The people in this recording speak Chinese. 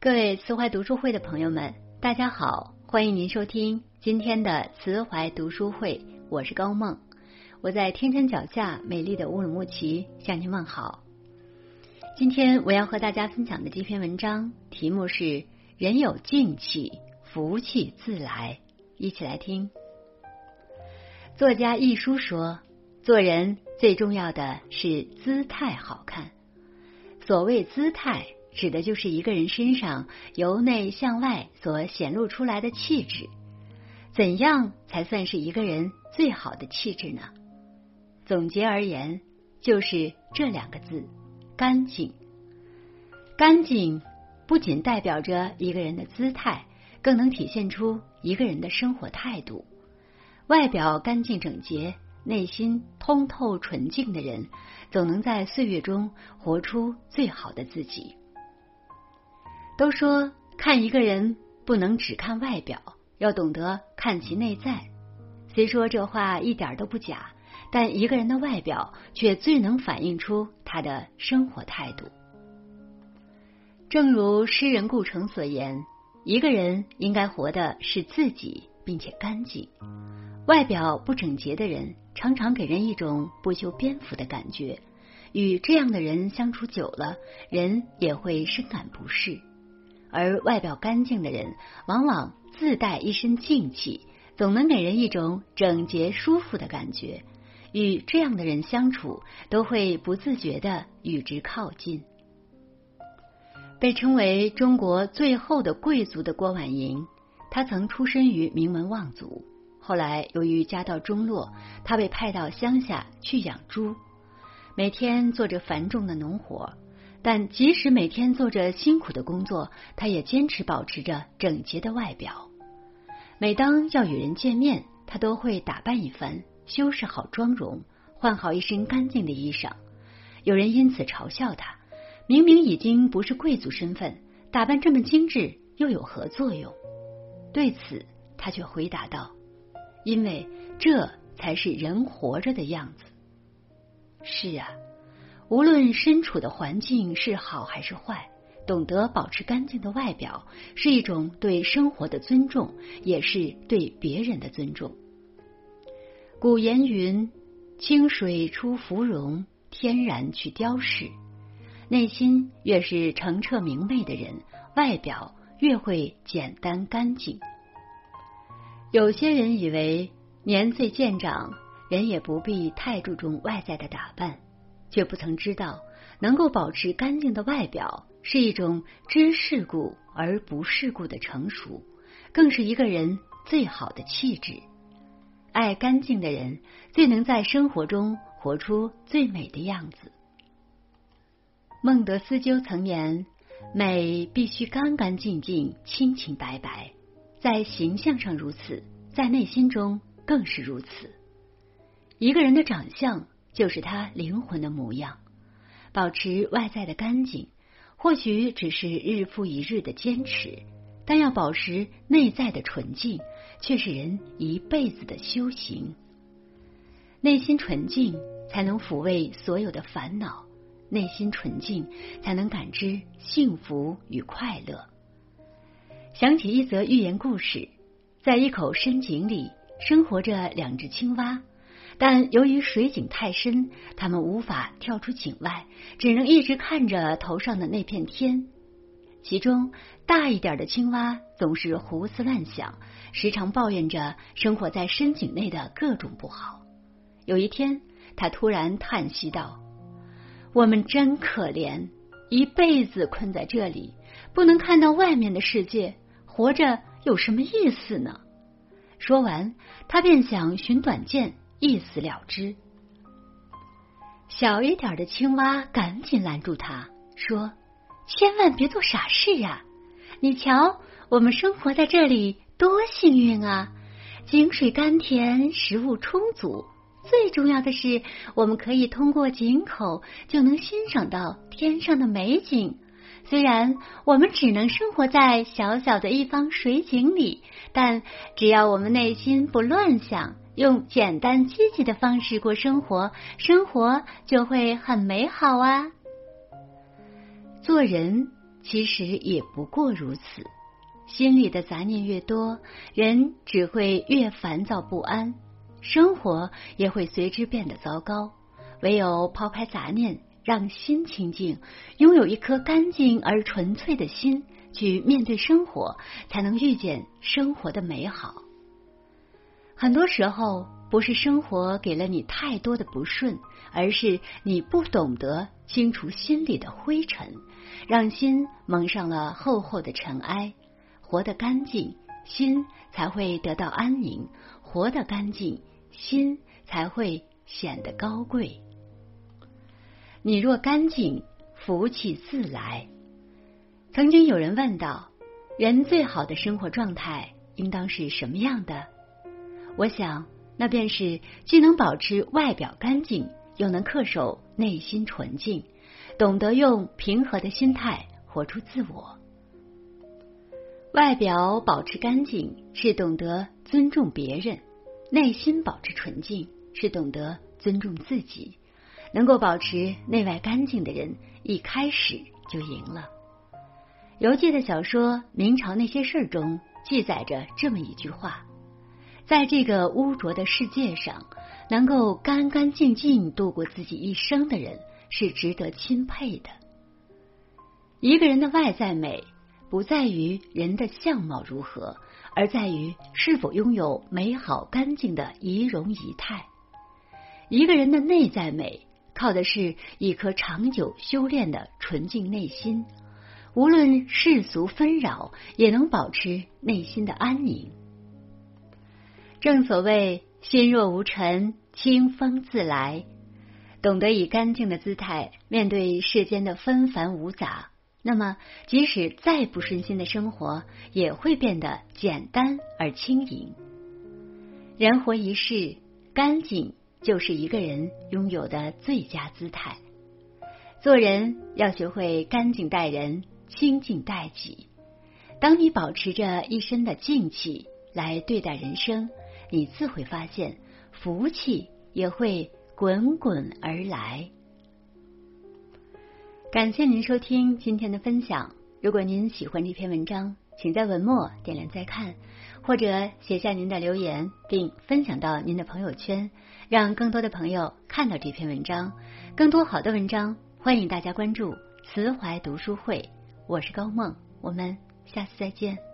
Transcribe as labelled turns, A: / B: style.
A: 各位慈怀读书会的朋友们，大家好，欢迎您收听今天的慈怀读书会，我是高梦，我在天山脚下美丽的乌鲁木齐向您问好。今天我要和大家分享的这篇文章题目是“人有静气，福气自来”，一起来听。作家一书说，做人最重要的是姿态好看。所谓姿态。指的就是一个人身上由内向外所显露出来的气质。怎样才算是一个人最好的气质呢？总结而言，就是这两个字：干净。干净不仅代表着一个人的姿态，更能体现出一个人的生活态度。外表干净整洁，内心通透纯净的人，总能在岁月中活出最好的自己。都说看一个人不能只看外表，要懂得看其内在。虽说这话一点都不假，但一个人的外表却最能反映出他的生活态度。正如诗人顾城所言：“一个人应该活的是自己，并且干净。外表不整洁的人，常常给人一种不修边幅的感觉。与这样的人相处久了，人也会深感不适。”而外表干净的人，往往自带一身静气，总能给人一种整洁舒服的感觉。与这样的人相处，都会不自觉的与之靠近。被称为中国最后的贵族的郭婉莹，他曾出身于名门望族，后来由于家道中落，他被派到乡下去养猪，每天做着繁重的农活。但即使每天做着辛苦的工作，他也坚持保持着整洁的外表。每当要与人见面，他都会打扮一番，修饰好妆容，换好一身干净的衣裳。有人因此嘲笑他：明明已经不是贵族身份，打扮这么精致又有何作用？对此，他却回答道：“因为这才是人活着的样子。”是啊。无论身处的环境是好还是坏，懂得保持干净的外表是一种对生活的尊重，也是对别人的尊重。古言云：“清水出芙蓉，天然去雕饰。”内心越是澄澈明媚的人，外表越会简单干净。有些人以为年岁渐长，人也不必太注重外在的打扮。却不曾知道，能够保持干净的外表是一种知世故而不世故的成熟，更是一个人最好的气质。爱干净的人，最能在生活中活出最美的样子。孟德斯鸠曾言：“美必须干干净净、清清白白，在形象上如此，在内心中更是如此。”一个人的长相。就是他灵魂的模样，保持外在的干净，或许只是日复一日的坚持，但要保持内在的纯净，却是人一辈子的修行。内心纯净，才能抚慰所有的烦恼；内心纯净，才能感知幸福与快乐。想起一则寓言故事，在一口深井里，生活着两只青蛙。但由于水井太深，他们无法跳出井外，只能一直看着头上的那片天。其中大一点的青蛙总是胡思乱想，时常抱怨着生活在深井内的各种不好。有一天，他突然叹息道：“我们真可怜，一辈子困在这里，不能看到外面的世界，活着有什么意思呢？”说完，他便想寻短见。一死了之。小一点的青蛙赶紧拦住他，说：“千万别做傻事呀！你瞧，我们生活在这里多幸运啊！井水甘甜，食物充足，最重要的是，我们可以通过井口就能欣赏到天上的美景。虽然我们只能生活在小小的一方水井里，但只要我们内心不乱想。”用简单积极的方式过生活，生活就会很美好啊！做人其实也不过如此。心里的杂念越多，人只会越烦躁不安，生活也会随之变得糟糕。唯有抛开杂念，让心清净，拥有一颗干净而纯粹的心，去面对生活，才能遇见生活的美好。很多时候，不是生活给了你太多的不顺，而是你不懂得清除心里的灰尘，让心蒙上了厚厚的尘埃。活得干净，心才会得到安宁；活得干净，心才会显得高贵。你若干净，福气自来。曾经有人问道：“人最好的生活状态应当是什么样的？”我想，那便是既能保持外表干净，又能恪守内心纯净，懂得用平和的心态活出自我。外表保持干净是懂得尊重别人，内心保持纯净是懂得尊重自己。能够保持内外干净的人，一开始就赢了。游记的小说《明朝那些事儿》中记载着这么一句话：在这个污浊的世界上，能够干干净净度过自己一生的人，是值得钦佩的。一个人的外在美。不在于人的相貌如何，而在于是否拥有美好干净的仪容仪态。一个人的内在美，靠的是一颗长久修炼的纯净内心。无论世俗纷扰，也能保持内心的安宁。正所谓“心若无尘，清风自来”，懂得以干净的姿态面对世间的纷繁芜杂。那么，即使再不顺心的生活，也会变得简单而轻盈。人活一世，干净就是一个人拥有的最佳姿态。做人要学会干净待人，清净待己。当你保持着一身的静气来对待人生，你自会发现福气也会滚滚而来。感谢您收听今天的分享。如果您喜欢这篇文章，请在文末点亮再看，或者写下您的留言，并分享到您的朋友圈，让更多的朋友看到这篇文章。更多好的文章，欢迎大家关注慈怀读书会。我是高梦，我们下次再见。